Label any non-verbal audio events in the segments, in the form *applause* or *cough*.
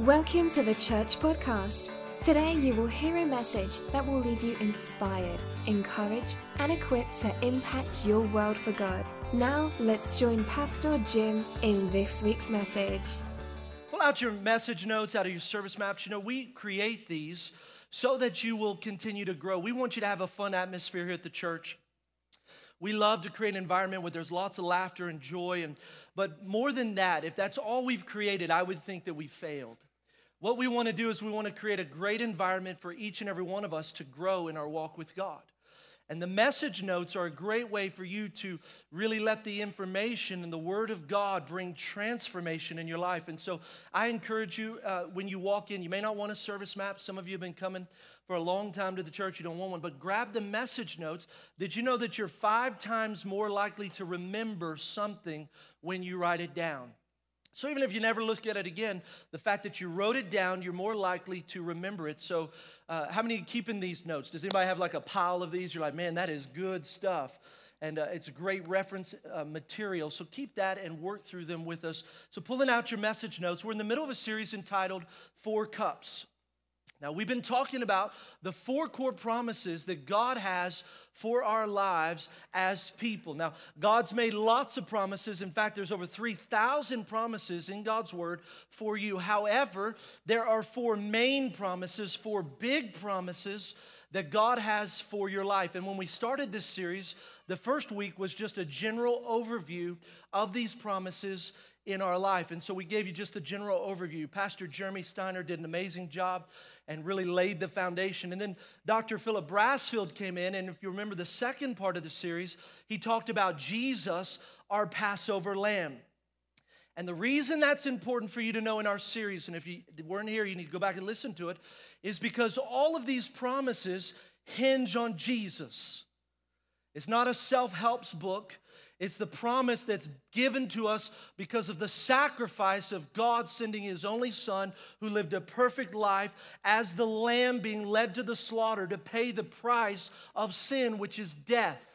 Welcome to the Church Podcast. Today you will hear a message that will leave you inspired, encouraged, and equipped to impact your world for God. Now let's join Pastor Jim in this week's message. Pull out your message notes out of your service maps. You know, we create these so that you will continue to grow. We want you to have a fun atmosphere here at the church. We love to create an environment where there's lots of laughter and joy and but more than that, if that's all we've created, I would think that we failed. What we want to do is we want to create a great environment for each and every one of us to grow in our walk with God. And the message notes are a great way for you to really let the information and the Word of God bring transformation in your life. And so I encourage you uh, when you walk in, you may not want a service map. Some of you have been coming for a long time to the church, you don't want one, but grab the message notes. Did you know that you're five times more likely to remember something when you write it down? So even if you never look at it again, the fact that you wrote it down, you're more likely to remember it. So, uh, how many keeping these notes? Does anybody have like a pile of these? You're like, man, that is good stuff. And uh, it's great reference uh, material. So keep that and work through them with us. So, pulling out your message notes, we're in the middle of a series entitled Four Cups. Now, we've been talking about the four core promises that God has for our lives as people. Now, God's made lots of promises. In fact, there's over 3,000 promises in God's word for you. However, there are four main promises, four big promises that God has for your life. And when we started this series, the first week was just a general overview of these promises in our life. And so we gave you just a general overview. Pastor Jeremy Steiner did an amazing job and really laid the foundation. And then Dr. Philip Brassfield came in, and if you remember the second part of the series, he talked about Jesus, our Passover lamb. And the reason that's important for you to know in our series, and if you weren't here, you need to go back and listen to it, is because all of these promises hinge on Jesus. It's not a self helps book. It's the promise that's given to us because of the sacrifice of God sending His only Son, who lived a perfect life as the lamb being led to the slaughter to pay the price of sin, which is death.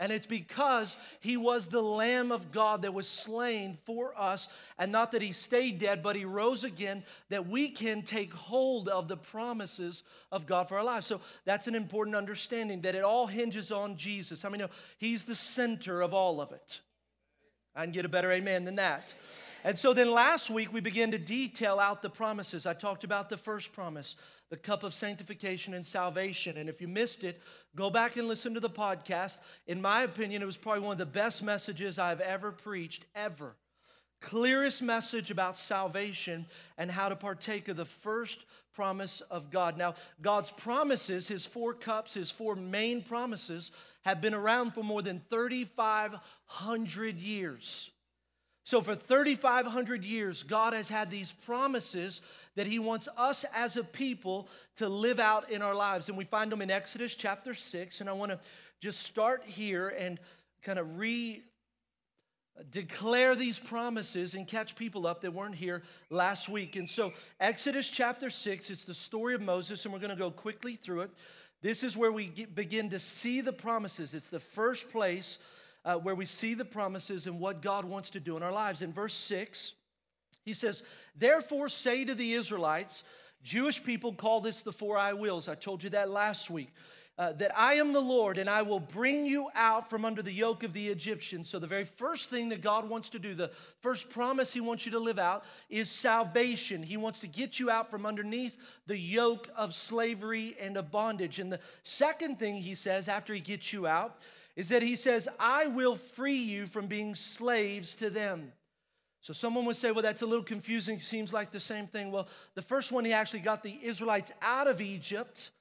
And it's because he was the Lamb of God that was slain for us, and not that he stayed dead, but he rose again, that we can take hold of the promises of God for our lives. So that's an important understanding that it all hinges on Jesus. I mean, he's the center of all of it. I can get a better amen than that. And so then last week we began to detail out the promises. I talked about the first promise, the cup of sanctification and salvation. And if you missed it, go back and listen to the podcast. In my opinion, it was probably one of the best messages I've ever preached, ever. Clearest message about salvation and how to partake of the first promise of God. Now, God's promises, his four cups, his four main promises, have been around for more than 3,500 years. So, for 3,500 years, God has had these promises that He wants us as a people to live out in our lives. And we find them in Exodus chapter 6. And I want to just start here and kind of re declare these promises and catch people up that weren't here last week. And so, Exodus chapter 6, it's the story of Moses, and we're going to go quickly through it. This is where we get, begin to see the promises. It's the first place uh, where we see the promises and what God wants to do in our lives. In verse 6, he says, Therefore say to the Israelites, Jewish people call this the four I wills. I told you that last week. Uh, that I am the Lord and I will bring you out from under the yoke of the Egyptians. So, the very first thing that God wants to do, the first promise He wants you to live out, is salvation. He wants to get you out from underneath the yoke of slavery and of bondage. And the second thing He says after He gets you out is that he says, I will free you from being slaves to them. So someone would say, well, that's a little confusing, seems like the same thing. Well, the first one, he actually got the Israelites out of Egypt.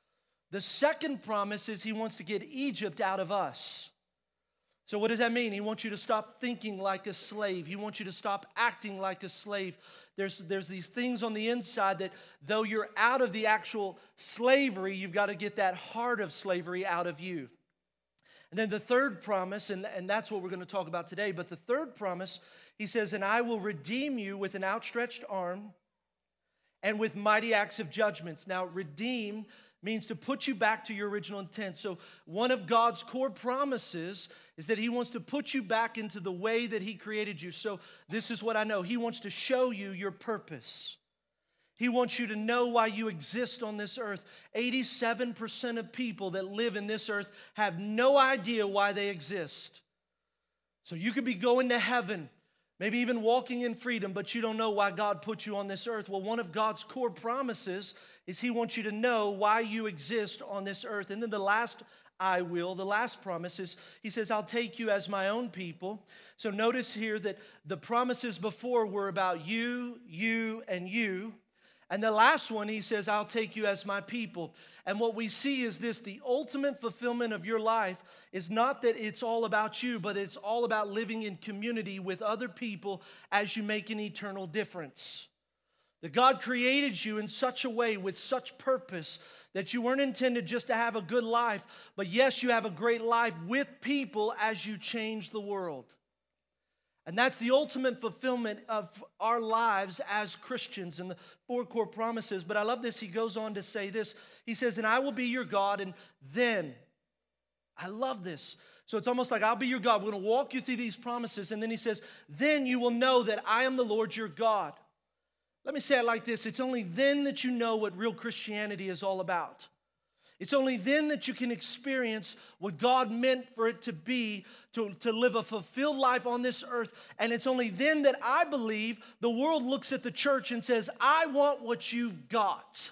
The second promise is he wants to get Egypt out of us. So, what does that mean? He wants you to stop thinking like a slave. He wants you to stop acting like a slave. There's, there's these things on the inside that, though you're out of the actual slavery, you've got to get that heart of slavery out of you. And then the third promise, and, and that's what we're going to talk about today, but the third promise, he says, And I will redeem you with an outstretched arm and with mighty acts of judgments. Now, redeem means to put you back to your original intent. So, one of God's core promises is that He wants to put you back into the way that He created you. So, this is what I know He wants to show you your purpose. He wants you to know why you exist on this earth. 87% of people that live in this earth have no idea why they exist. So you could be going to heaven, maybe even walking in freedom, but you don't know why God put you on this earth. Well, one of God's core promises is He wants you to know why you exist on this earth. And then the last I will. The last promise is He says, I'll take you as my own people. So notice here that the promises before were about you, you, and you. And the last one, he says, I'll take you as my people. And what we see is this the ultimate fulfillment of your life is not that it's all about you, but it's all about living in community with other people as you make an eternal difference. That God created you in such a way with such purpose that you weren't intended just to have a good life, but yes, you have a great life with people as you change the world. And that's the ultimate fulfillment of our lives as Christians and the four core promises. But I love this. He goes on to say this. He says, And I will be your God, and then, I love this. So it's almost like I'll be your God. We're going to walk you through these promises. And then he says, Then you will know that I am the Lord your God. Let me say it like this it's only then that you know what real Christianity is all about. It's only then that you can experience what God meant for it to be to, to live a fulfilled life on this earth. And it's only then that I believe the world looks at the church and says, I want what you've got.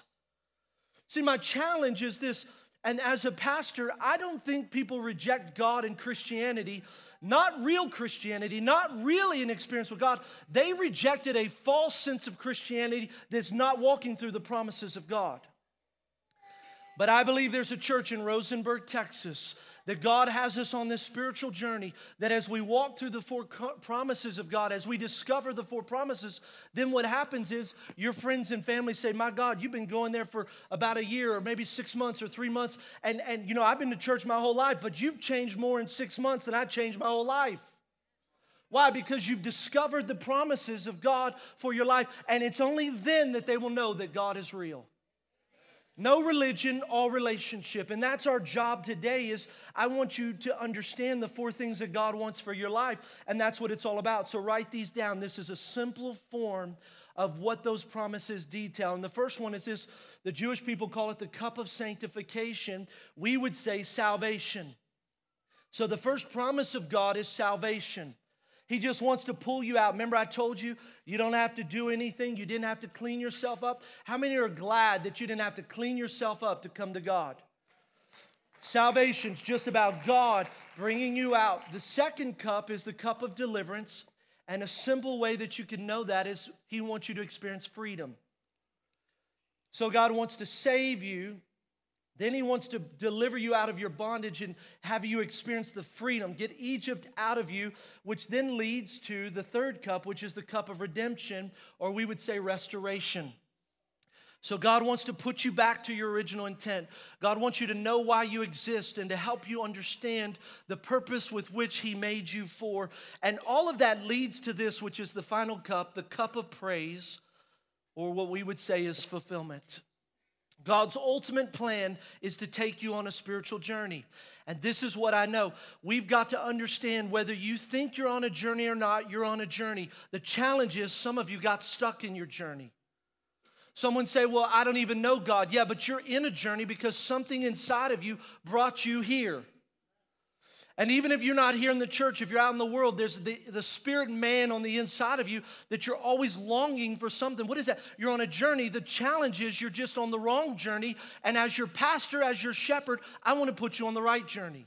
See, my challenge is this, and as a pastor, I don't think people reject God and Christianity, not real Christianity, not really an experience with God. They rejected a false sense of Christianity that's not walking through the promises of God. But I believe there's a church in Rosenberg, Texas, that God has us on this spiritual journey. That as we walk through the four promises of God, as we discover the four promises, then what happens is your friends and family say, My God, you've been going there for about a year or maybe six months or three months. And, and you know, I've been to church my whole life, but you've changed more in six months than I changed my whole life. Why? Because you've discovered the promises of God for your life, and it's only then that they will know that God is real. No religion, all relationship. And that's our job today is I want you to understand the four things that God wants for your life. And that's what it's all about. So write these down. This is a simple form of what those promises detail. And the first one is this the Jewish people call it the cup of sanctification. We would say salvation. So the first promise of God is salvation. He just wants to pull you out. Remember, I told you you don't have to do anything, you didn't have to clean yourself up. How many are glad that you didn't have to clean yourself up to come to God? Salvation's just about God bringing you out. The second cup is the cup of deliverance. And a simple way that you can know that is He wants you to experience freedom. So, God wants to save you then he wants to deliver you out of your bondage and have you experience the freedom, get Egypt out of you, which then leads to the third cup, which is the cup of redemption, or we would say restoration. So, God wants to put you back to your original intent. God wants you to know why you exist and to help you understand the purpose with which He made you for. And all of that leads to this, which is the final cup, the cup of praise, or what we would say is fulfillment. God's ultimate plan is to take you on a spiritual journey. And this is what I know. We've got to understand whether you think you're on a journey or not, you're on a journey. The challenge is some of you got stuck in your journey. Someone say, Well, I don't even know God. Yeah, but you're in a journey because something inside of you brought you here. And even if you're not here in the church, if you're out in the world, there's the, the spirit man on the inside of you that you're always longing for something. What is that? You're on a journey. The challenge is you're just on the wrong journey. And as your pastor, as your shepherd, I want to put you on the right journey.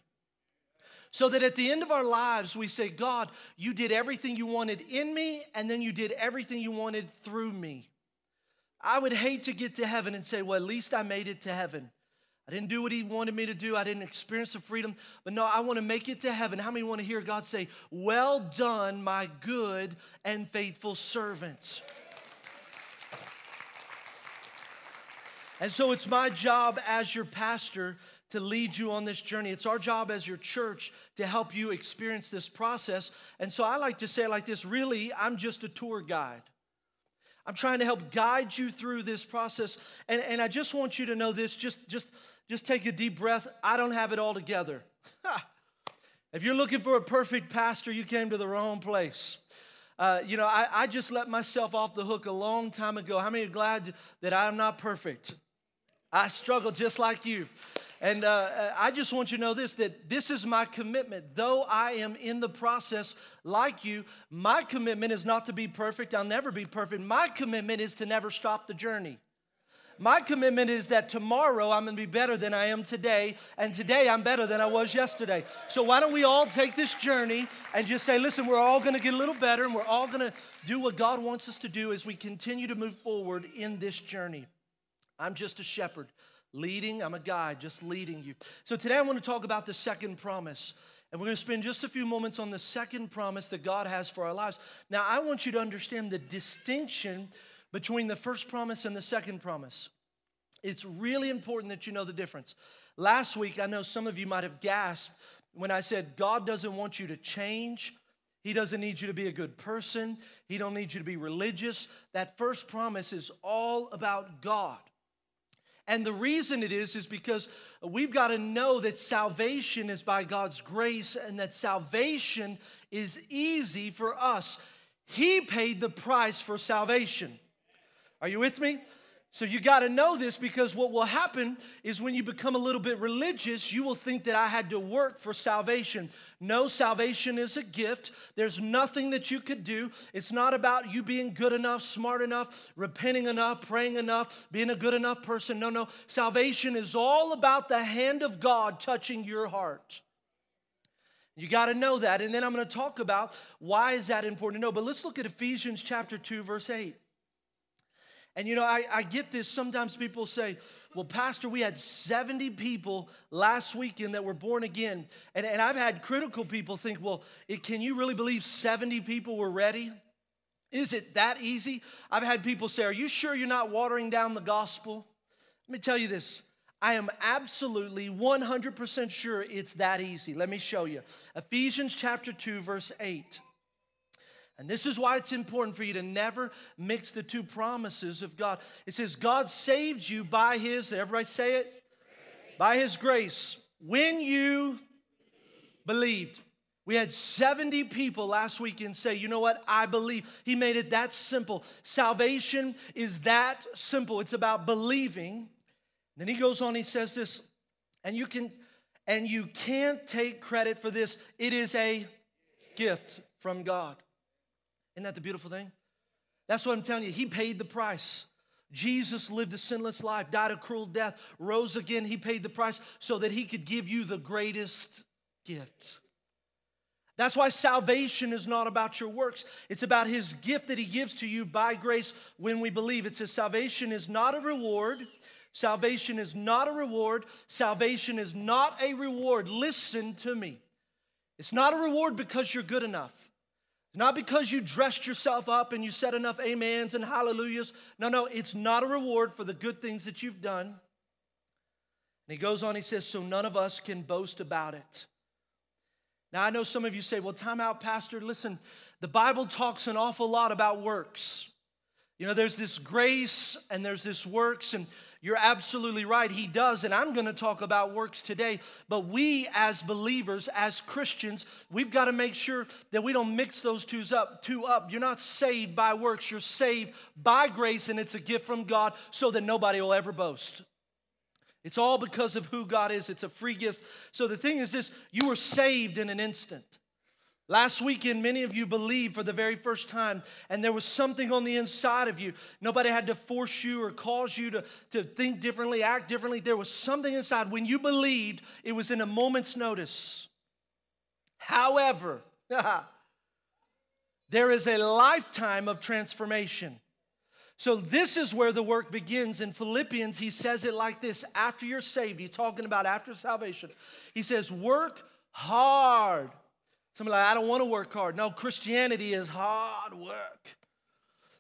So that at the end of our lives, we say, God, you did everything you wanted in me, and then you did everything you wanted through me. I would hate to get to heaven and say, well, at least I made it to heaven. I didn't do what he wanted me to do. I didn't experience the freedom. But no, I want to make it to heaven. How many want to hear God say, Well done, my good and faithful servant? And so it's my job as your pastor to lead you on this journey. It's our job as your church to help you experience this process. And so I like to say like this really, I'm just a tour guide. I'm trying to help guide you through this process. And, and I just want you to know this just, just just take a deep breath. I don't have it all together. if you're looking for a perfect pastor, you came to the wrong place. Uh, you know, I, I just let myself off the hook a long time ago. How many are glad that I'm not perfect? I struggle just like you. And uh, uh, I just want you to know this that this is my commitment. Though I am in the process like you, my commitment is not to be perfect. I'll never be perfect. My commitment is to never stop the journey. My commitment is that tomorrow I'm gonna be better than I am today, and today I'm better than I was yesterday. So, why don't we all take this journey and just say, listen, we're all gonna get a little better, and we're all gonna do what God wants us to do as we continue to move forward in this journey. I'm just a shepherd leading, I'm a guide, just leading you. So, today I wanna talk about the second promise. And we're going to spend just a few moments on the second promise that God has for our lives. Now, I want you to understand the distinction between the first promise and the second promise. It's really important that you know the difference. Last week, I know some of you might have gasped when I said God doesn't want you to change. He doesn't need you to be a good person. He don't need you to be religious. That first promise is all about God. And the reason it is, is because we've got to know that salvation is by God's grace and that salvation is easy for us. He paid the price for salvation. Are you with me? So you got to know this because what will happen is when you become a little bit religious, you will think that I had to work for salvation. No, salvation is a gift. There's nothing that you could do. It's not about you being good enough, smart enough, repenting enough, praying enough, being a good enough person. No, no. Salvation is all about the hand of God touching your heart. You got to know that. And then I'm going to talk about why is that important to know. But let's look at Ephesians chapter 2 verse 8. And you know, I, I get this. Sometimes people say, well, Pastor, we had 70 people last weekend that were born again. And, and I've had critical people think, well, it, can you really believe 70 people were ready? Is it that easy? I've had people say, Are you sure you're not watering down the gospel? Let me tell you this. I am absolutely 100% sure it's that easy. Let me show you. Ephesians chapter 2, verse 8. And this is why it's important for you to never mix the two promises of God. It says, God saved you by His, everybody say it? Grace. By His grace. When you believed. We had 70 people last weekend say, you know what? I believe. He made it that simple. Salvation is that simple. It's about believing. Then he goes on, he says this, and you can, and you can't take credit for this. It is a gift from God. Isn't that the beautiful thing? That's what I'm telling you. He paid the price. Jesus lived a sinless life, died a cruel death, rose again. He paid the price so that he could give you the greatest gift. That's why salvation is not about your works. It's about his gift that he gives to you by grace when we believe. It says salvation is not a reward. Salvation is not a reward. Salvation is not a reward. Listen to me. It's not a reward because you're good enough. Not because you dressed yourself up and you said enough amens and hallelujahs. No, no, it's not a reward for the good things that you've done. And he goes on, he says, So none of us can boast about it. Now, I know some of you say, Well, time out, Pastor. Listen, the Bible talks an awful lot about works. You know, there's this grace and there's this works, and you're absolutely right. He does. And I'm going to talk about works today. But we, as believers, as Christians, we've got to make sure that we don't mix those two up. Two up. You're not saved by works. You're saved by grace, and it's a gift from God so that nobody will ever boast. It's all because of who God is. It's a free gift. So the thing is this you were saved in an instant. Last weekend, many of you believed for the very first time, and there was something on the inside of you. Nobody had to force you or cause you to, to think differently, act differently. There was something inside. When you believed, it was in a moment's notice. However, *laughs* there is a lifetime of transformation. So, this is where the work begins. In Philippians, he says it like this after you're saved, he's talking about after salvation. He says, Work hard Somebody like, I don't want to work hard. No, Christianity is hard work.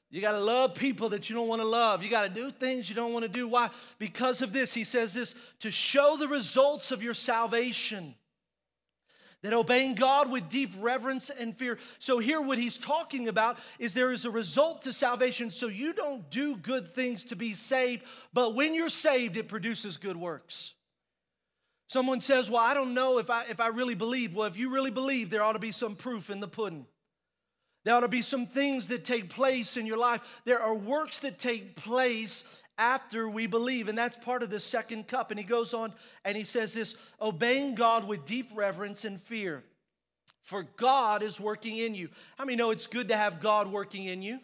You got to love people that you don't want to love. You got to do things you don't want to do. Why? Because of this, he says this to show the results of your salvation. That obeying God with deep reverence and fear. So, here, what he's talking about is there is a result to salvation. So, you don't do good things to be saved, but when you're saved, it produces good works. Someone says, Well, I don't know if I, if I really believe. Well, if you really believe, there ought to be some proof in the pudding. There ought to be some things that take place in your life. There are works that take place after we believe, and that's part of the second cup. And he goes on and he says this obeying God with deep reverence and fear, for God is working in you. How many know it's good to have God working in you?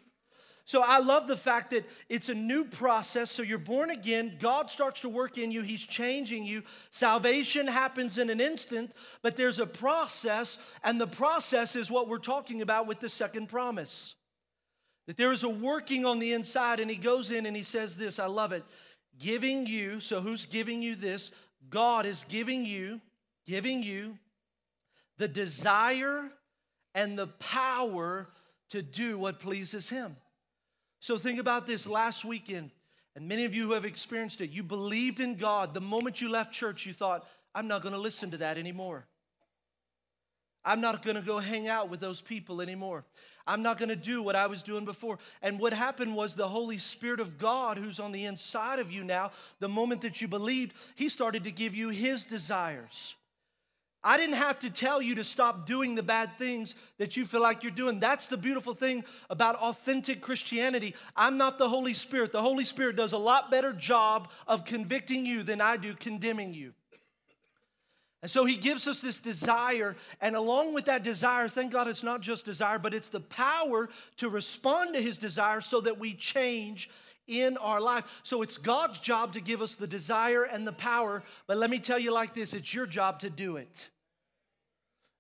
So I love the fact that it's a new process. So you're born again, God starts to work in you, He's changing you. Salvation happens in an instant, but there's a process, and the process is what we're talking about with the second promise. That there is a working on the inside, and He goes in and He says this I love it. Giving you, so who's giving you this? God is giving you, giving you the desire and the power to do what pleases Him. So think about this last weekend, and many of you who have experienced it, you believed in God. The moment you left church, you thought, I'm not going to listen to that anymore. I'm not going to go hang out with those people anymore. I'm not going to do what I was doing before. And what happened was the Holy Spirit of God, who's on the inside of you now, the moment that you believed, He started to give you His desires. I didn't have to tell you to stop doing the bad things that you feel like you're doing. That's the beautiful thing about authentic Christianity. I'm not the Holy Spirit. The Holy Spirit does a lot better job of convicting you than I do condemning you. And so he gives us this desire, and along with that desire, thank God it's not just desire, but it's the power to respond to his desire so that we change in our life. So it's God's job to give us the desire and the power, but let me tell you like this it's your job to do it.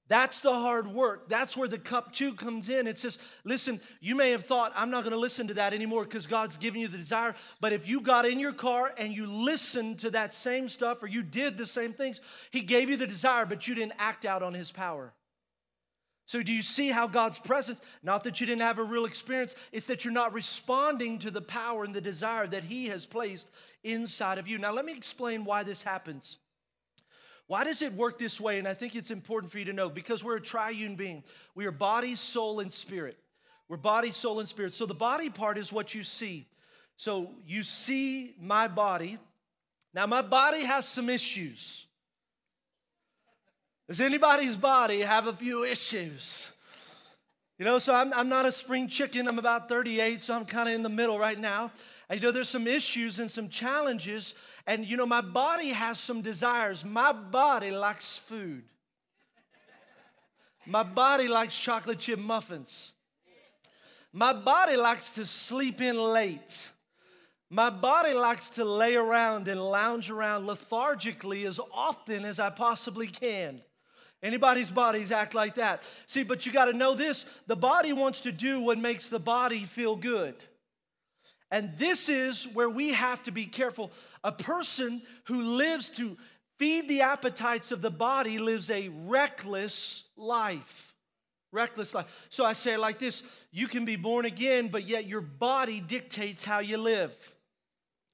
That's the hard work. That's where the cup two comes in. It says, listen, you may have thought, I'm not going to listen to that anymore because God's giving you the desire. But if you got in your car and you listened to that same stuff or you did the same things, He gave you the desire, but you didn't act out on His power. So, do you see how God's presence, not that you didn't have a real experience, it's that you're not responding to the power and the desire that He has placed inside of you. Now, let me explain why this happens. Why does it work this way? And I think it's important for you to know because we're a triune being. We are body, soul, and spirit. We're body, soul, and spirit. So the body part is what you see. So you see my body. Now, my body has some issues. Does anybody's body have a few issues? You know, so I'm, I'm not a spring chicken. I'm about 38, so I'm kind of in the middle right now. You know, there's some issues and some challenges. And you know, my body has some desires. My body likes food. My body likes chocolate chip muffins. My body likes to sleep in late. My body likes to lay around and lounge around lethargically as often as I possibly can. Anybody's bodies act like that. See, but you got to know this the body wants to do what makes the body feel good. And this is where we have to be careful. A person who lives to feed the appetites of the body lives a reckless life. Reckless life. So I say it like this you can be born again, but yet your body dictates how you live.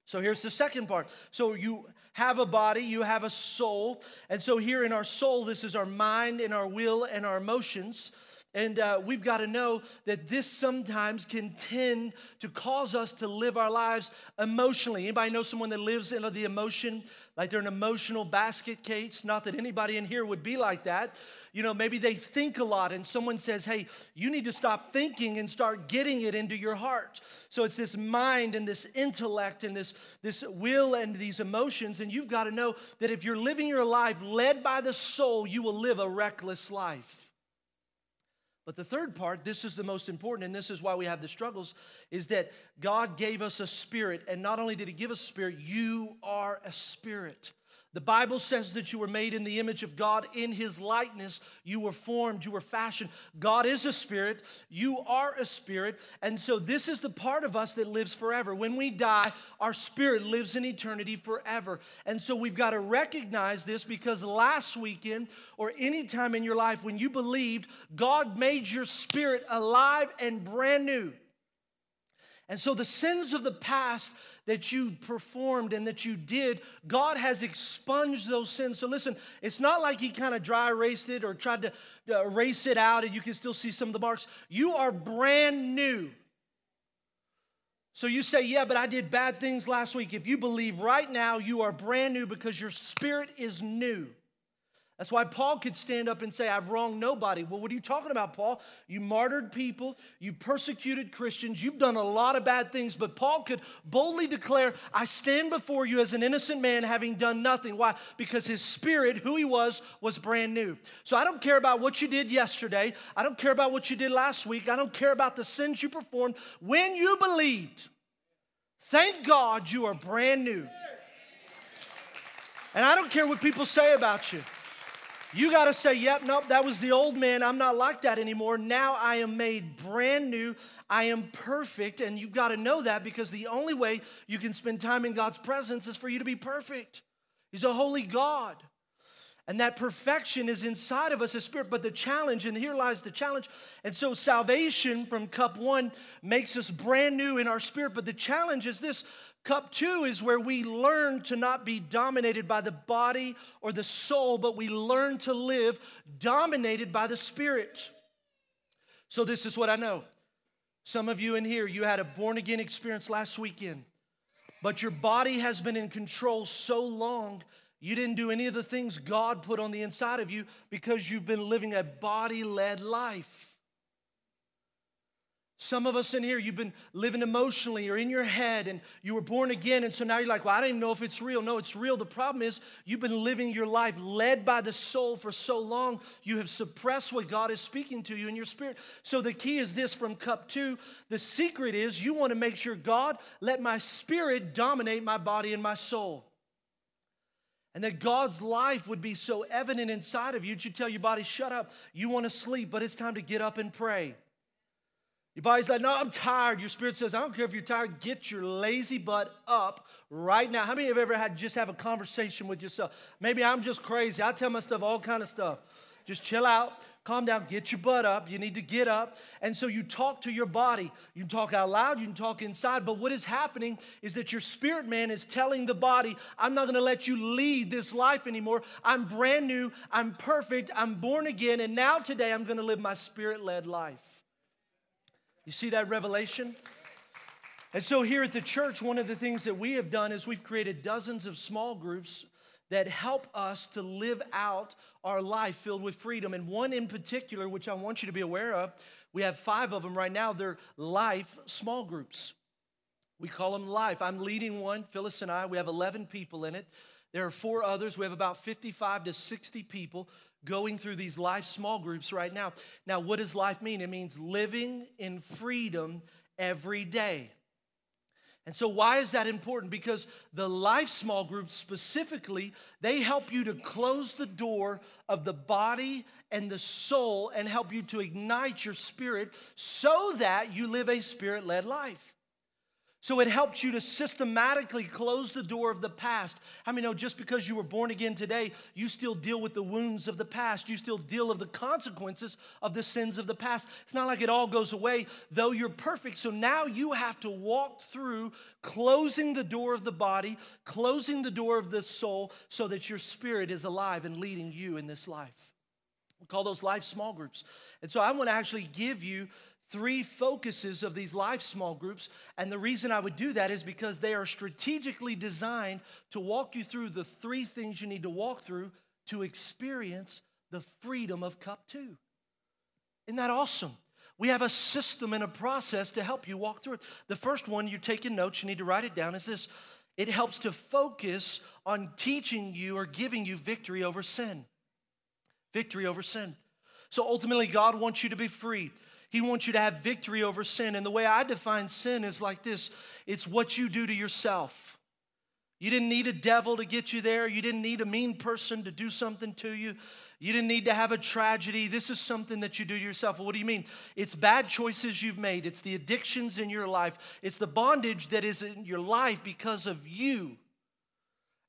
So here's the second part. So you have a body, you have a soul. And so here in our soul, this is our mind and our will and our emotions. And uh, we've got to know that this sometimes can tend to cause us to live our lives emotionally. Anybody know someone that lives in the emotion, like they're an emotional basket case? Not that anybody in here would be like that. You know, maybe they think a lot and someone says, hey, you need to stop thinking and start getting it into your heart. So it's this mind and this intellect and this, this will and these emotions. And you've got to know that if you're living your life led by the soul, you will live a reckless life. But the third part, this is the most important, and this is why we have the struggles, is that God gave us a spirit. And not only did He give us a spirit, you are a spirit. The Bible says that you were made in the image of God in his likeness. You were formed, you were fashioned. God is a spirit, you are a spirit. And so, this is the part of us that lives forever. When we die, our spirit lives in eternity forever. And so, we've got to recognize this because last weekend or any time in your life when you believed, God made your spirit alive and brand new. And so, the sins of the past that you performed and that you did, God has expunged those sins. So listen, it's not like He kind of dry erased it or tried to erase it out and you can still see some of the marks. You are brand new. So you say, Yeah, but I did bad things last week. If you believe right now, you are brand new because your spirit is new. That's why Paul could stand up and say, I've wronged nobody. Well, what are you talking about, Paul? You martyred people, you persecuted Christians, you've done a lot of bad things, but Paul could boldly declare, I stand before you as an innocent man having done nothing. Why? Because his spirit, who he was, was brand new. So I don't care about what you did yesterday, I don't care about what you did last week, I don't care about the sins you performed. When you believed, thank God you are brand new. And I don't care what people say about you. You got to say, yep, nope, that was the old man. I'm not like that anymore. Now I am made brand new. I am perfect. And you've got to know that because the only way you can spend time in God's presence is for you to be perfect. He's a holy God. And that perfection is inside of us as spirit. But the challenge, and here lies the challenge. And so salvation from cup one makes us brand new in our spirit. But the challenge is this Cup two is where we learn to not be dominated by the body or the soul, but we learn to live dominated by the Spirit. So, this is what I know. Some of you in here, you had a born again experience last weekend, but your body has been in control so long, you didn't do any of the things God put on the inside of you because you've been living a body led life. Some of us in here, you've been living emotionally or in your head and you were born again. And so now you're like, well, I don't even know if it's real. No, it's real. The problem is you've been living your life led by the soul for so long, you have suppressed what God is speaking to you in your spirit. So the key is this from cup two the secret is you want to make sure, God, let my spirit dominate my body and my soul. And that God's life would be so evident inside of you, that you tell your body, shut up. You want to sleep, but it's time to get up and pray. Your body's like, no, I'm tired. Your spirit says, I don't care if you're tired, get your lazy butt up right now. How many have ever had just have a conversation with yourself? Maybe I'm just crazy. I tell myself all kind of stuff. Just chill out, calm down, get your butt up. You need to get up. And so you talk to your body. You can talk out loud, you can talk inside. But what is happening is that your spirit man is telling the body, I'm not gonna let you lead this life anymore. I'm brand new, I'm perfect, I'm born again, and now today I'm gonna live my spirit led life. You see that revelation? And so, here at the church, one of the things that we have done is we've created dozens of small groups that help us to live out our life filled with freedom. And one in particular, which I want you to be aware of, we have five of them right now. They're life small groups. We call them life. I'm leading one, Phyllis and I. We have 11 people in it. There are four others. We have about 55 to 60 people going through these life small groups right now. Now, what does life mean? It means living in freedom every day. And so, why is that important? Because the life small groups specifically, they help you to close the door of the body and the soul and help you to ignite your spirit so that you live a spirit led life. So it helps you to systematically close the door of the past. How many know just because you were born again today, you still deal with the wounds of the past. You still deal with the consequences of the sins of the past. It's not like it all goes away, though you're perfect. So now you have to walk through closing the door of the body, closing the door of the soul, so that your spirit is alive and leading you in this life. We call those life small groups. And so I want to actually give you three focuses of these life small groups. And the reason I would do that is because they are strategically designed to walk you through the three things you need to walk through to experience the freedom of cup two. Isn't that awesome? We have a system and a process to help you walk through it. The first one, you're taking notes, you need to write it down, is this it helps to focus on teaching you or giving you victory over sin. Victory over sin. So ultimately, God wants you to be free. He wants you to have victory over sin. And the way I define sin is like this it's what you do to yourself. You didn't need a devil to get you there. You didn't need a mean person to do something to you. You didn't need to have a tragedy. This is something that you do to yourself. Well, what do you mean? It's bad choices you've made, it's the addictions in your life, it's the bondage that is in your life because of you.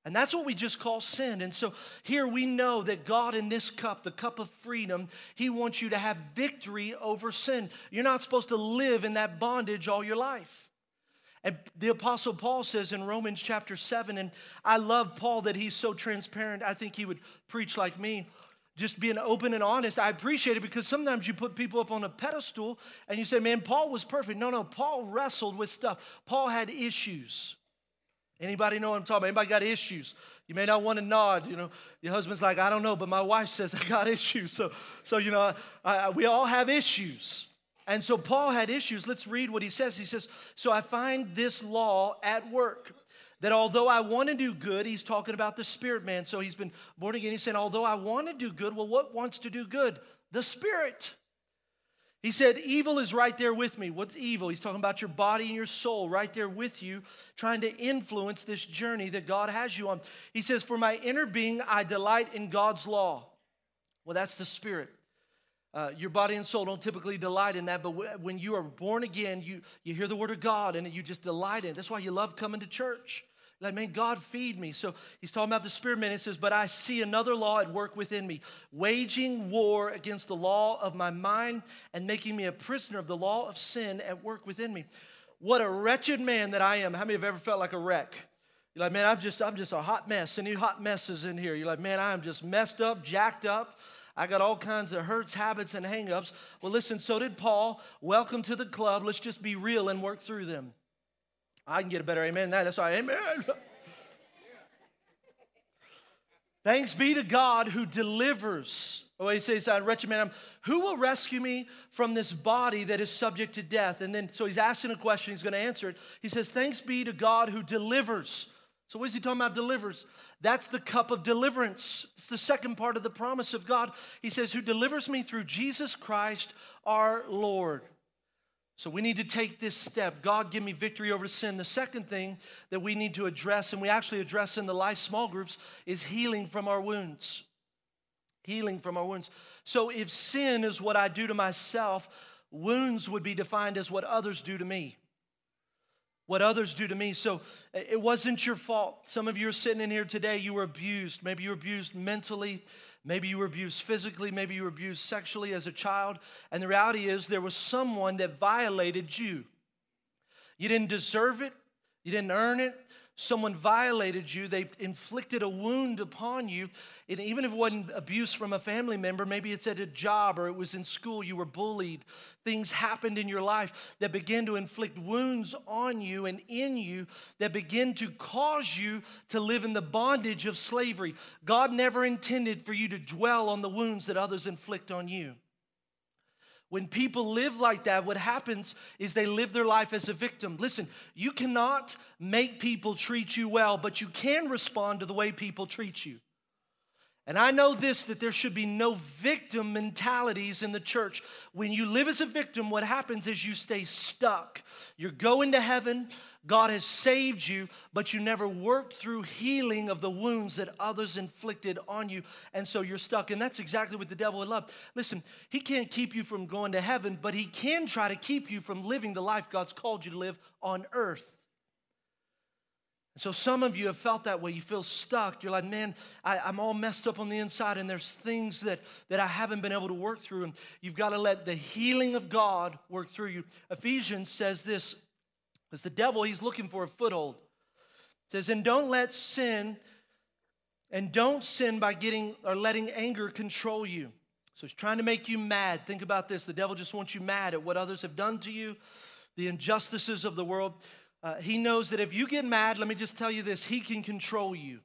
And that's what we just call sin. And so here we know that God, in this cup, the cup of freedom, He wants you to have victory over sin. You're not supposed to live in that bondage all your life. And the Apostle Paul says in Romans chapter 7, and I love Paul that he's so transparent. I think he would preach like me, just being open and honest. I appreciate it because sometimes you put people up on a pedestal and you say, man, Paul was perfect. No, no, Paul wrestled with stuff, Paul had issues. Anybody know what I'm talking about? Anybody got issues? You may not want to nod. You know, your husband's like, I don't know, but my wife says I got *laughs* issues. So, so you know, I, I, we all have issues. And so Paul had issues. Let's read what he says. He says, So I find this law at work that although I want to do good, he's talking about the spirit man. So he's been born again. He's saying, although I want to do good, well, what wants to do good? The spirit. He said, Evil is right there with me. What's evil? He's talking about your body and your soul right there with you, trying to influence this journey that God has you on. He says, For my inner being, I delight in God's law. Well, that's the spirit. Uh, your body and soul don't typically delight in that, but when you are born again, you, you hear the word of God and you just delight in it. That's why you love coming to church. Like, man, God feed me. So he's talking about the spirit man. He says, But I see another law at work within me, waging war against the law of my mind and making me a prisoner of the law of sin at work within me. What a wretched man that I am. How many have ever felt like a wreck? You're like, man, I'm just, I'm just a hot mess. Any hot messes in here? You're like, man, I'm just messed up, jacked up. I got all kinds of hurts, habits, and hangups. Well, listen, so did Paul. Welcome to the club. Let's just be real and work through them. I can get a better amen than that. That's why, amen. *laughs* Thanks be to God who delivers. Oh, he says, I wretched man, who will rescue me from this body that is subject to death? And then, so he's asking a question, he's going to answer it. He says, Thanks be to God who delivers. So, what is he talking about? Delivers. That's the cup of deliverance. It's the second part of the promise of God. He says, Who delivers me through Jesus Christ our Lord. So we need to take this step. God, give me victory over sin. The second thing that we need to address, and we actually address in the life small groups, is healing from our wounds. Healing from our wounds. So if sin is what I do to myself, wounds would be defined as what others do to me. What others do to me. So it wasn't your fault. Some of you are sitting in here today, you were abused. Maybe you were abused mentally, Maybe you were abused physically, maybe you were abused sexually as a child. And the reality is, there was someone that violated you. You didn't deserve it, you didn't earn it, someone violated you, they inflicted a wound upon you. And even if it wasn't abuse from a family member, maybe it's at a job or it was in school, you were bullied. Things happened in your life that began to inflict wounds on you and in you that begin to cause you to live in the bondage of slavery. God never intended for you to dwell on the wounds that others inflict on you. When people live like that, what happens is they live their life as a victim. Listen, you cannot make people treat you well, but you can respond to the way people treat you. And I know this that there should be no victim mentalities in the church. When you live as a victim, what happens is you stay stuck. You're going to heaven, God has saved you, but you never worked through healing of the wounds that others inflicted on you. And so you're stuck. And that's exactly what the devil would love. Listen, he can't keep you from going to heaven, but he can try to keep you from living the life God's called you to live on earth. So some of you have felt that way. You feel stuck. You're like, man, I, am all messed up on the inside, and there's things that, that I haven't been able to work through. And you've got to let the healing of God work through you. Ephesians says this because the devil, he's looking for a foothold. It says, and don't let sin, and don't sin by getting or letting anger control you. So he's trying to make you mad. Think about this. The devil just wants you mad at what others have done to you, the injustices of the world. Uh, he knows that if you get mad, let me just tell you this, he can control you.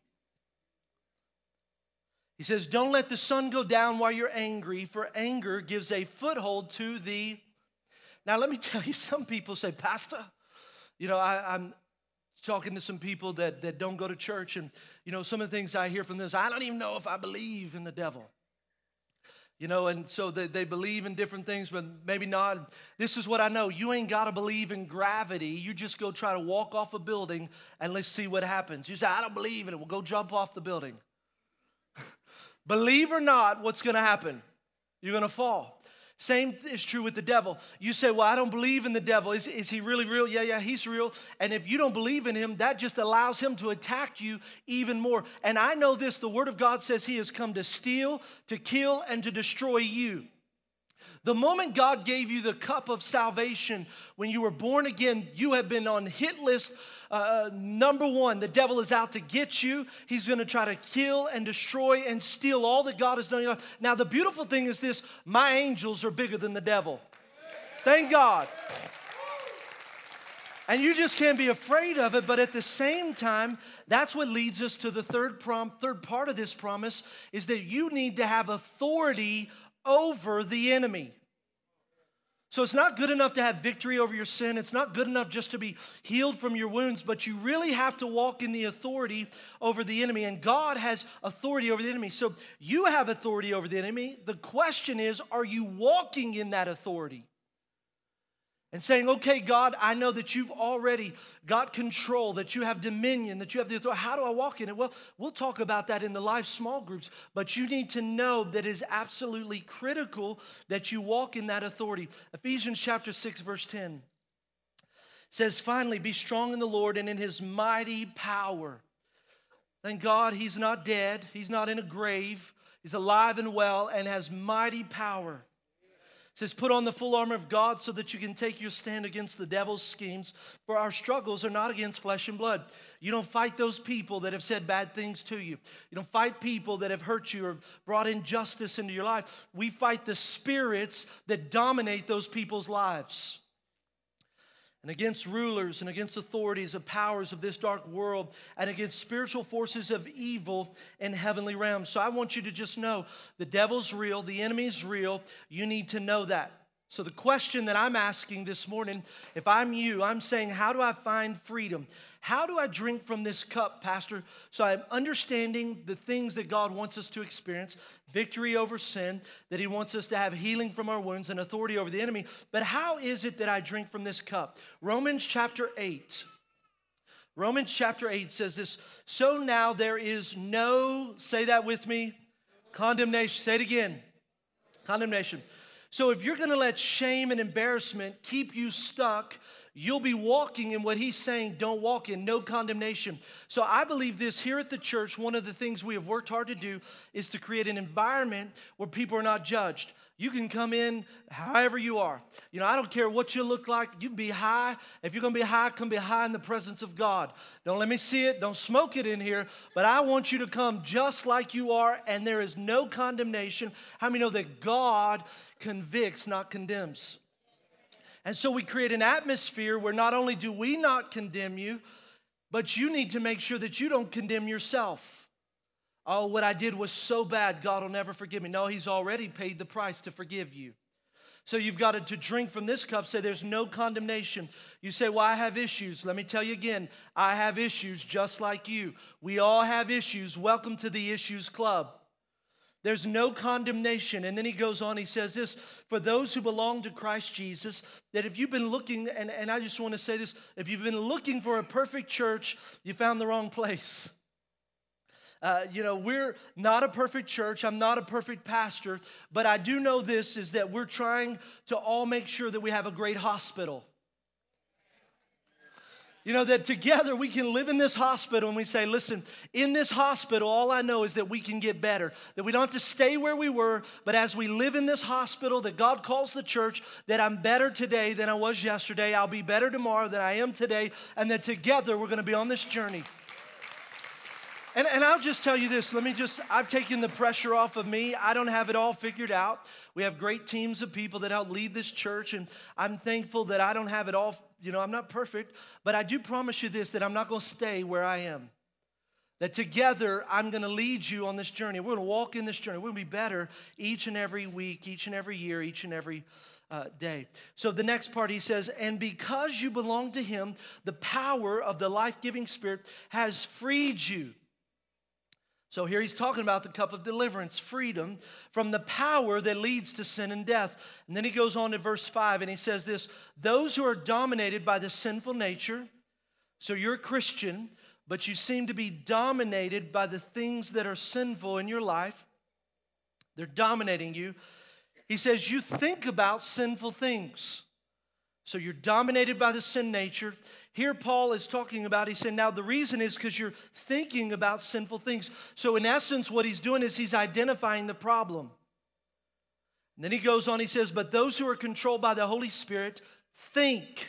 He says, Don't let the sun go down while you're angry, for anger gives a foothold to the. Now, let me *laughs* tell you, some people say, Pastor, you know, I, am talking to some people that, that don't go to church, and, you know, some of the things I hear from this, I don't even know if I believe in the devil. You know, and so they, they believe in different things, but maybe not. This is what I know you ain't got to believe in gravity. You just go try to walk off a building and let's see what happens. You say, I don't believe in it. Well, go jump off the building. *laughs* believe or not, what's going to happen? You're going to fall. Same is true with the devil. You say, Well, I don't believe in the devil. Is, is he really real? Yeah, yeah, he's real. And if you don't believe in him, that just allows him to attack you even more. And I know this the Word of God says he has come to steal, to kill, and to destroy you. The moment God gave you the cup of salvation, when you were born again, you have been on hit list uh, uh number one. The devil is out to get you. He's going to try to kill and destroy and steal all that God has done in your life. Now, the beautiful thing is this my angels are bigger than the devil. Thank God. And you just can't be afraid of it, but at the same time, that's what leads us to the third prom- third part of this promise is that you need to have authority over the enemy. So it's not good enough to have victory over your sin. It's not good enough just to be healed from your wounds, but you really have to walk in the authority over the enemy. And God has authority over the enemy. So you have authority over the enemy. The question is, are you walking in that authority? And saying, okay, God, I know that you've already got control, that you have dominion, that you have the authority. How do I walk in it? Well, we'll talk about that in the live small groups, but you need to know that it is absolutely critical that you walk in that authority. Ephesians chapter 6, verse 10 says, finally, be strong in the Lord and in his mighty power. Thank God he's not dead, he's not in a grave, he's alive and well and has mighty power says, Put on the full armor of God so that you can take your stand against the devil's schemes. For our struggles are not against flesh and blood. You don't fight those people that have said bad things to you. You don't fight people that have hurt you or brought injustice into your life. We fight the spirits that dominate those people's lives and against rulers and against authorities of powers of this dark world and against spiritual forces of evil in heavenly realms. So I want you to just know the devil's real, the enemy's real. You need to know that. So, the question that I'm asking this morning, if I'm you, I'm saying, How do I find freedom? How do I drink from this cup, Pastor? So I'm understanding the things that God wants us to experience victory over sin, that He wants us to have healing from our wounds and authority over the enemy. But how is it that I drink from this cup? Romans chapter 8. Romans chapter 8 says this So now there is no, say that with me, condemnation. Say it again condemnation. So if you're going to let shame and embarrassment keep you stuck, you'll be walking in what he's saying don't walk in, no condemnation. So I believe this here at the church, one of the things we have worked hard to do is to create an environment where people are not judged. You can come in however you are. You know, I don't care what you look like. You can be high. If you're going to be high, come be high in the presence of God. Don't let me see it. Don't smoke it in here. But I want you to come just like you are, and there is no condemnation. How many know that God convicts, not condemns? And so we create an atmosphere where not only do we not condemn you, but you need to make sure that you don't condemn yourself. Oh, what I did was so bad, God will never forgive me. No, He's already paid the price to forgive you. So you've got to, drink from this cup, say there's no condemnation. You say, Well, I have issues. Let me tell you again, I have issues just like you. We all have issues. Welcome to the Issues Club. There's no condemnation. And then he goes on, he says this for those who belong to Christ Jesus, that if you've been looking, and, and I just want to say this if you've been looking for a perfect church, you found the wrong place. Uh, you know, we're not a perfect church. I'm not a perfect pastor, but I do know this is that we're trying to all make sure that we have a great hospital. You know, that together we can live in this hospital and we say, listen, in this hospital, all I know is that we can get better. That we don't have to stay where we were, but as we live in this hospital that God calls the church, that I'm better today than I was yesterday. I'll be better tomorrow than I am today. And that together we're going to be on this journey. And, and I'll just tell you this. Let me just, I've taken the pressure off of me. I don't have it all figured out. We have great teams of people that help lead this church, and I'm thankful that I don't have it all you know, I'm not perfect, but I do promise you this that I'm not going to stay where I am. That together I'm going to lead you on this journey. We're going to walk in this journey. We're going to be better each and every week, each and every year, each and every uh, day. So the next part he says, and because you belong to him, the power of the life giving spirit has freed you. So here he's talking about the cup of deliverance, freedom from the power that leads to sin and death. And then he goes on to verse 5 and he says this Those who are dominated by the sinful nature, so you're a Christian, but you seem to be dominated by the things that are sinful in your life, they're dominating you. He says, You think about sinful things. So you're dominated by the sin nature. Here, Paul is talking about, he said, now the reason is because you're thinking about sinful things. So, in essence, what he's doing is he's identifying the problem. And then he goes on, he says, but those who are controlled by the Holy Spirit think.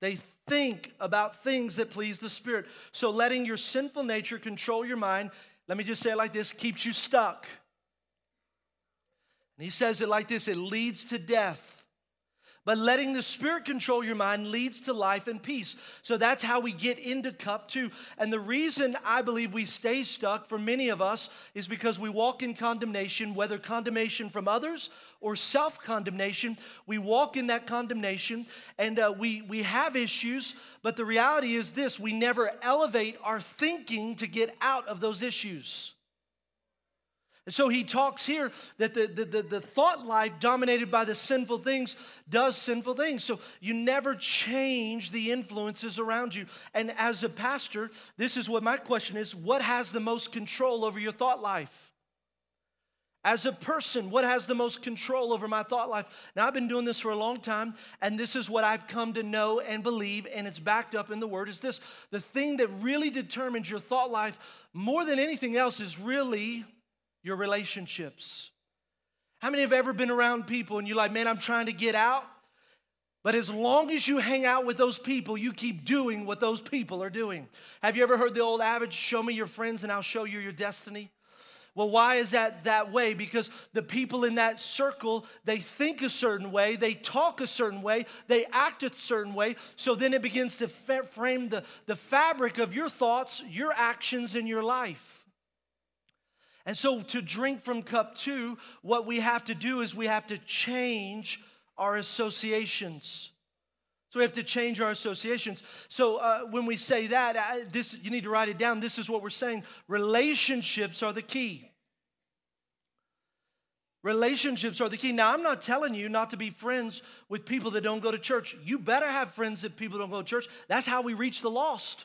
They think about things that please the Spirit. So, letting your sinful nature control your mind, let me just say it like this keeps you stuck. And he says it like this it leads to death. But letting the Spirit control your mind leads to life and peace. So that's how we get into cup two. And the reason I believe we stay stuck for many of us is because we walk in condemnation, whether condemnation from others or self condemnation. We walk in that condemnation and uh, we, we have issues, but the reality is this we never elevate our thinking to get out of those issues. And so he talks here that the, the, the, the, thought life dominated by the sinful things does sinful things. So you never change the influences around you. And as a pastor, this is what my question is what has the most control over your thought life? As a person, what has the most control over my thought life? Now, I've been doing this for a long time, and this is what I've come to know and believe, and it's backed up in the Word is this the thing that really determines your thought life more than anything else is really your relationships. How many have ever been around people and you're like, man, I'm trying to get out? But as long as you hang out with those people, you keep doing what those people are doing. Have you ever heard the old adage, show me your friends and I'll show you your destiny? Well, why is that that way? Because the people in that circle, they think a certain way, they talk a certain way, they act a certain way. So then it begins to frame the, the fabric of your thoughts, your actions, and your life. And so, to drink from cup two, what we have to do is we have to change our associations. So we have to change our associations. So uh, when we say that, I, this you need to write it down. This is what we're saying. Relationships are the key. Relationships are the key. Now, I'm not telling you not to be friends with people that don't go to church. You better have friends that people don't go to church. That's how we reach the lost.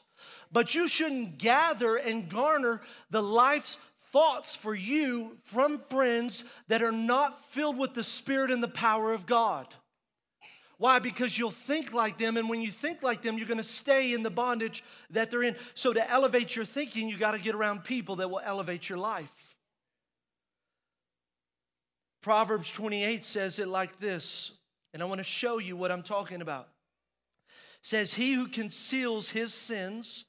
But you shouldn't gather and garner the life's thoughts for you from friends that are not filled with the Spirit and the power of God. Why? Because you'll think like them, and when you think like them, you're going to stay in the bondage that they're in. So, to elevate your thinking, you got to get around people that will elevate your life. Proverbs 28 says it like this, and I want to show you what I'm talking about. It says, He who conceals his sins,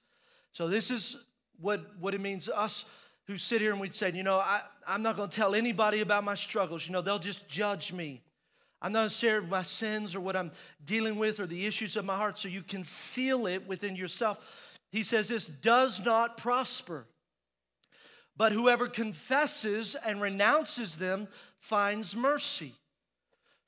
so this is what, what it means us who sit here and we'd say, you know, I, I'm not going to tell anybody about my struggles. You know, they'll just judge me. I'm not going to share my sins or what I'm dealing with or the issues of my heart. So you conceal it within yourself. He says this does not prosper. But whoever confesses and renounces them finds mercy.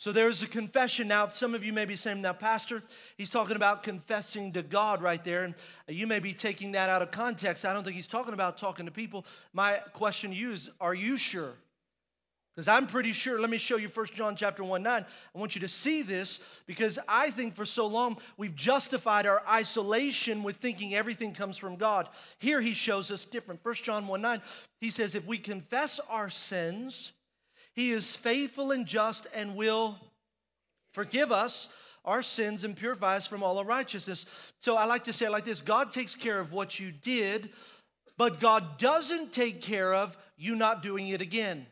So there's a confession. Now, some of you may be saying, now, Pastor, he's talking about confessing to God right there. And you may be taking that out of context. I don't think he's talking about talking to people. My question to you is, are you sure? Because I'm pretty sure. Let me show you 1 John chapter 1 9. I want you to see this because I think for so long we've justified our isolation with thinking everything comes from God. Here he shows us different. 1 John 1 9, he says, if we confess our sins, he is faithful and just and will forgive us our sins and purify us from all unrighteousness. So I like to say it like this God takes care of what you did, but God doesn't take care of you not doing it again.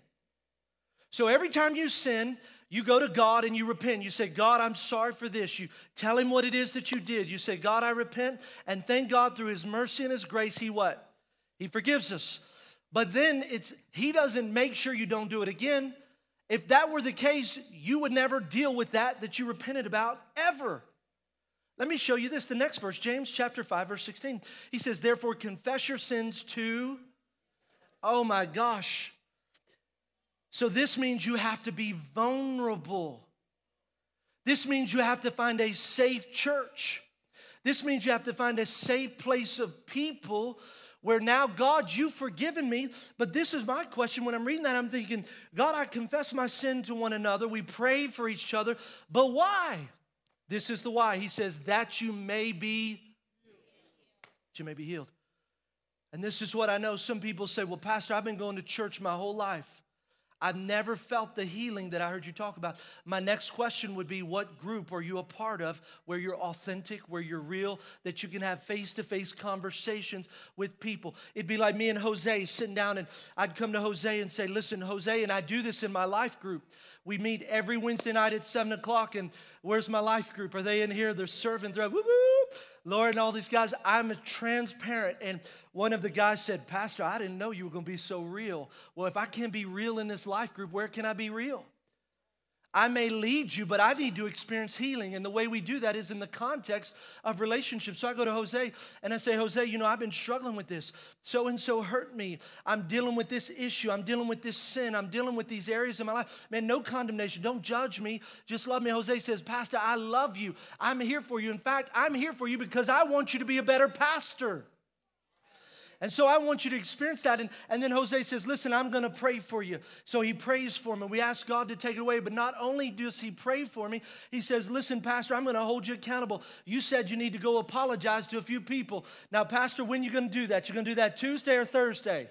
So every time you sin, you go to God and you repent. You say, God, I'm sorry for this. You tell him what it is that you did. You say, God, I repent. And thank God through his mercy and his grace, he what? He forgives us. But then it's he doesn't make sure you don't do it again. If that were the case, you would never deal with that that you repented about ever. Let me show you this. The next verse, James chapter 5, verse 16. He says, Therefore, confess your sins to, oh my gosh. So this means you have to be vulnerable. This means you have to find a safe church. This means you have to find a safe place of people where now, God, you've forgiven me. But this is my question. When I'm reading that, I'm thinking, God, I confess my sin to one another. We pray for each other. But why? This is the why. He says, that you may be, that you may be healed. And this is what I know. Some people say, well, Pastor, I've been going to church my whole life. I've never felt the healing that I heard you talk about. My next question would be what group are you a part of where you're authentic, where you're real, that you can have face to face conversations with people? It'd be like me and Jose sitting down, and I'd come to Jose and say, Listen, Jose, and I do this in my life group. We meet every Wednesday night at 7 o'clock, and where's my life group? Are they in here? They're serving. They're like, whoop, whoop. Lord and all these guys, I'm transparent. And one of the guys said, Pastor, I didn't know you were going to be so real. Well, if I can't be real in this life group, where can I be real? I may lead you, but I need to experience healing. And the way we do that is in the context of relationships. So I go to Jose and I say, Jose, you know, I've been struggling with this. So and so hurt me. I'm dealing with this issue. I'm dealing with this sin. I'm dealing with these areas in my life. Man, no condemnation. Don't judge me. Just love me. Jose says, Pastor, I love you. I'm here for you. In fact, I'm here for you because I want you to be a better pastor. And so I want you to experience that. And, and then Jose says, Listen, I'm going to pray for you. So he prays for me. We ask God to take it away. But not only does he pray for me, he says, Listen, Pastor, I'm going to hold you accountable. You said you need to go apologize to a few people. Now, Pastor, when are you going to do that? You're going to do that Tuesday or Thursday?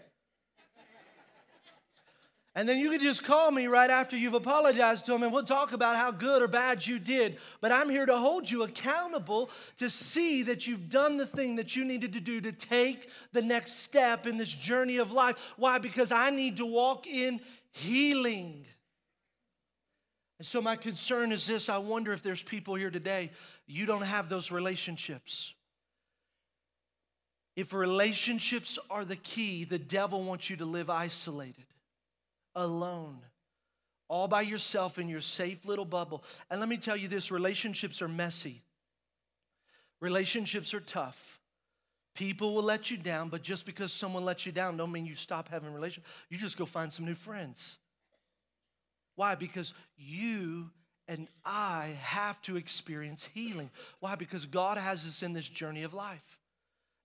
And then you can just call me right after you've apologized to them and we'll talk about how good or bad you did. But I'm here to hold you accountable to see that you've done the thing that you needed to do to take the next step in this journey of life. Why? Because I need to walk in healing. And so, my concern is this I wonder if there's people here today, you don't have those relationships. If relationships are the key, the devil wants you to live isolated alone, all by yourself in your safe little bubble. And let me tell you this relationships are messy, relationships are tough. People will let you down, but just because someone lets you down don't mean you stop having relations. You just go find some new friends. Why? Because you and I have to experience healing. Why? Because God has us in this journey of life.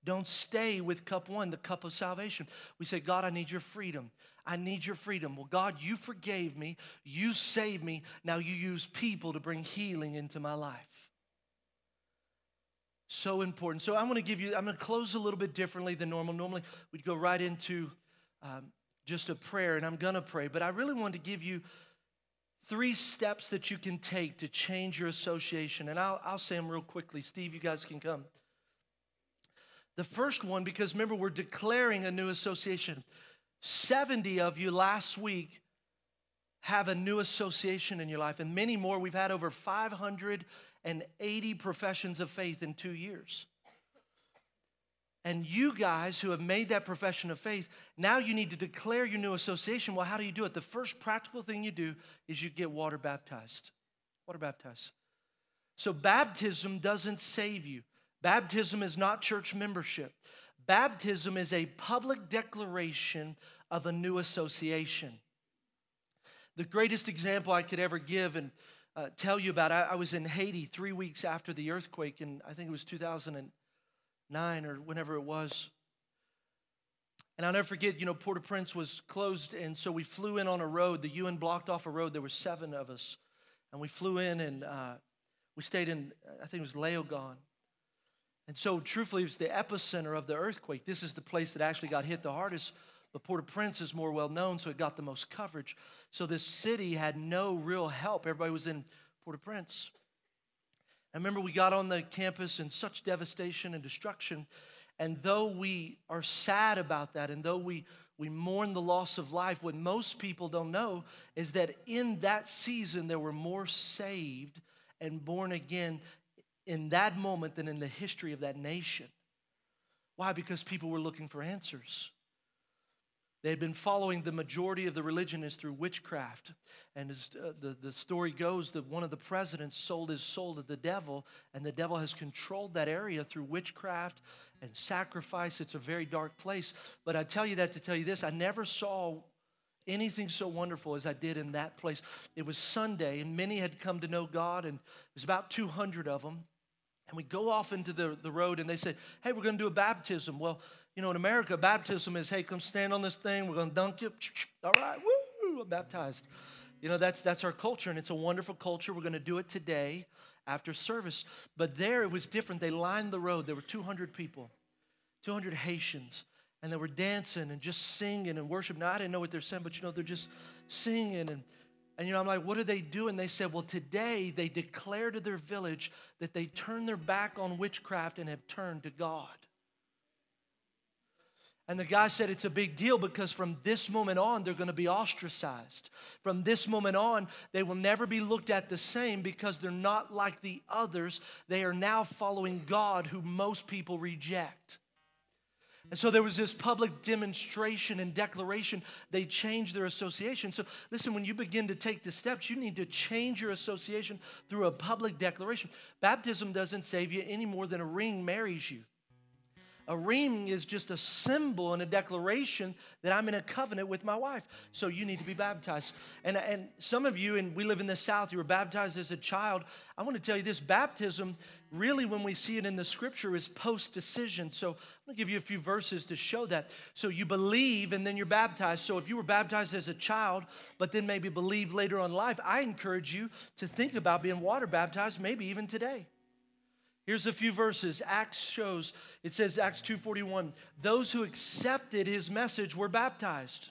Don't stay with cup one, the cup of salvation. We say, God, I need your freedom. I need your freedom. Well, God, you forgave me. You saved me. Now you use people to bring healing into my life. So important. So I'm going to give you, I'm going to close a little bit differently than normal. Normally, we'd go right into um, just a prayer, and I'm going to pray. But I really want to give you three steps that you can take to change your association. And I'll, I'll say them real quickly. Steve, you guys can come. The first one, because remember, we're declaring a new association. 70 of you last week have a new association in your life, and many more. We've had over 580 professions of faith in two years. And you guys who have made that profession of faith, now you need to declare your new association. Well, how do you do it? The first practical thing you do is you get water baptized. Water baptized. So, baptism doesn't save you, baptism is not church membership. Baptism is a public declaration of a new association. The greatest example I could ever give and uh, tell you about, I, I, was in Haiti three weeks after the earthquake, and I think it was 2009 or whenever it was. And I'll never forget, you know, Port au Prince was closed, and so we flew in on a road. The UN blocked off a road. There were seven of us. And we flew in, and uh, we stayed in, I think it was Léogâne. And so, truthfully, it was the epicenter of the earthquake. This is the place that actually got hit the hardest. But Port-au-Prince is more well known, so it got the most coverage. So this city had no real help. Everybody was in Port-au-Prince. I remember we got on the campus in such devastation and destruction. And though we are sad about that, and though we, we mourn the loss of life, what most people don't know is that in that season there were more saved and born again in that moment than in the history of that nation. Why? Because people were looking for answers. They had been following the majority of the religion is through witchcraft. And as uh, the, the story goes, that one of the presidents sold his soul to the devil, and the devil has controlled that area through witchcraft and sacrifice. It's a very dark place. But I tell you that to tell you this I never saw anything so wonderful as I did in that place. It was Sunday, and many had come to know God, and it was about 200 of them. And we go off into the, the road and they say, hey, we're going to do a baptism. Well, you know, in America, baptism is, hey, come stand on this thing. We're going to dunk you. *tsk* All right, woo, I'm baptized. You know, that's, that's our culture, and it's a wonderful culture. We're going to do it today after service. But there it was different. They lined the road. There were 200 people, 200 Haitians, and they were dancing and just singing and worshiping. Now, I didn't know what they're saying, but you know, they're just singing and and you know, I'm like, what do they do? And they said, well, today they declare to their village that they turn their back on witchcraft and have turned to God. And the guy said it's a big deal because from this moment on, they're going to be ostracized. From this moment on, they will never be looked at the same because they're not like the others. They are now following God, who most people reject. And so there was this public demonstration and declaration. They changed their association. So listen, when you begin to take the steps, you need to change your association through a public declaration. Baptism doesn't save you any more than a ring marries you. A ring is just a symbol and a declaration that I'm in a covenant with my wife. So you need to be baptized. And, and some of you, and we live in the South, you were baptized as a child. I want to tell you this baptism, really, when we see it in the scripture, is post decision. So I'm to give you a few verses to show that. So you believe and then you're baptized. So if you were baptized as a child, but then maybe believed later on life, I encourage you to think about being water baptized, maybe even today. Here's a few verses. Acts shows, it says, Acts 2.41, those who accepted his message were baptized.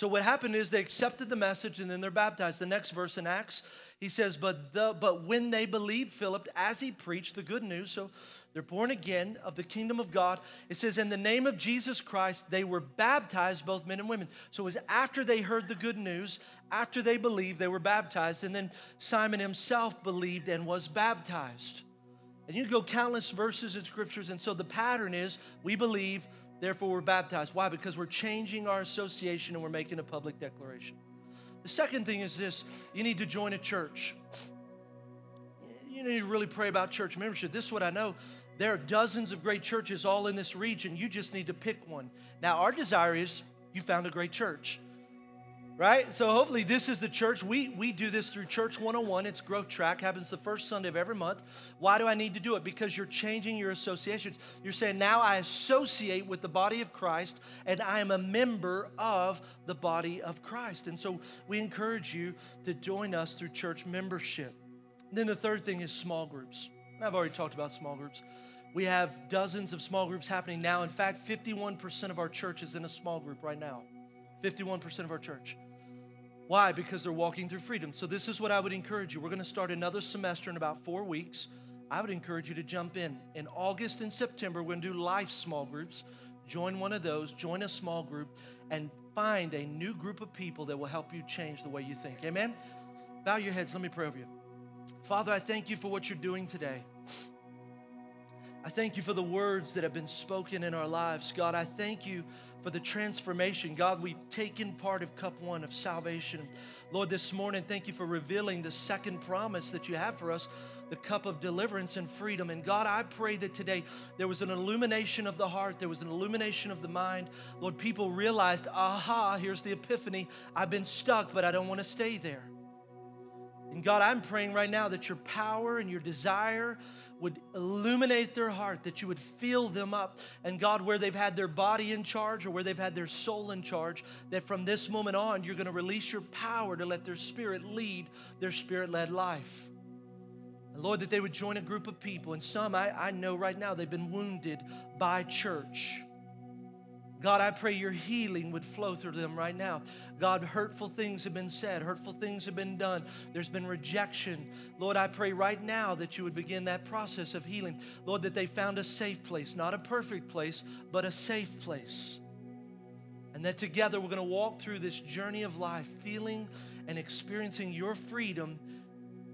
So what happened is they accepted the message and then they're baptized. The next verse in Acts, he says, but, the, but when they believed Philip as he preached the good news, so they're born again of the kingdom of God. It says, in the name of Jesus Christ, they were baptized, both men and women. So it was after they heard the good news, after they believed, they were baptized. And then Simon himself believed and was baptized. And you go countless verses in scriptures. And so the pattern is we believe, therefore we're baptized. Why? Because we're changing our association and we're making a public declaration. The second thing is this you need to join a church. You need to really pray about church membership. This is what I know. There are dozens of great churches all in this region. You just need to pick one. Now, our desire is you found a great church right? So hopefully this is the church. We, we do this through Church 101. It's Growth Track, happens the first Sunday of every month. Why do I need to do it? Because you're changing your associations. You're saying, now I associate with the body of Christ and I am a member of the body of Christ. And so we encourage you to join us through church membership. And then the third thing is small groups. I've already talked about small groups. We have dozens of small groups happening now. In fact, 51% of our church is in a small group right now. 51% of our church. Why? Because they're walking through freedom. So, this is what I would encourage you. We're going to start another semester in about four weeks. I would encourage you to jump in. In August and September, we're going to do life small groups. Join one of those, join a small group, and find a new group of people that will help you change the way you think. Amen? Bow your heads. Let me pray over you. Father, I thank you for what you're doing today. I thank you for the words that have been spoken in our lives. God, I thank you for the transformation. God, we've taken part of cup one of salvation. Lord, this morning, thank you for revealing the second promise that you have for us the cup of deliverance and freedom. And God, I pray that today there was an illumination of the heart, there was an illumination of the mind. Lord, people realized, aha, here's the epiphany. I've been stuck, but I don't want to stay there. And God, I'm praying right now that your power and your desire would illuminate their heart, that you would fill them up. And God, where they've had their body in charge or where they've had their soul in charge, that from this moment on, you're going to release your power to let their spirit lead their spirit led life. And Lord, that they would join a group of people. And some I, I know right now they've been wounded by church. God, I pray your healing would flow through them right now. God, hurtful things have been said, hurtful things have been done, there's been rejection. Lord, I pray right now that you would begin that process of healing. Lord, that they found a safe place, not a perfect place, but a safe place. And that together we're going to walk through this journey of life, feeling and experiencing your freedom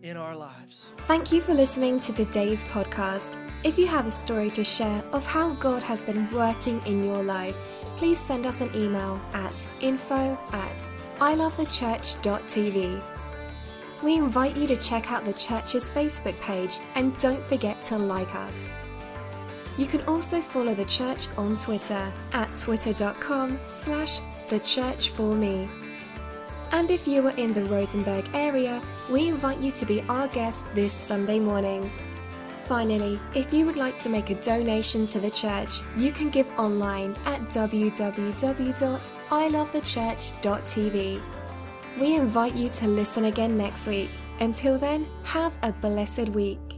in our lives. Thank you for listening to today's podcast. If you have a story to share of how God has been working in your life, please send us an email at info at ilovethechurch.tv. We invite you to check out the church's Facebook page and don't forget to like us. You can also follow the church on Twitter at twitter.com slash thechurchforme. And if you are in the Rosenberg area, we invite you to be our guest this Sunday morning. Finally, if you would like to make a donation to the church, you can give online at www.ilovethechurch.tv. We invite you to listen again next week. Until then, have a blessed week.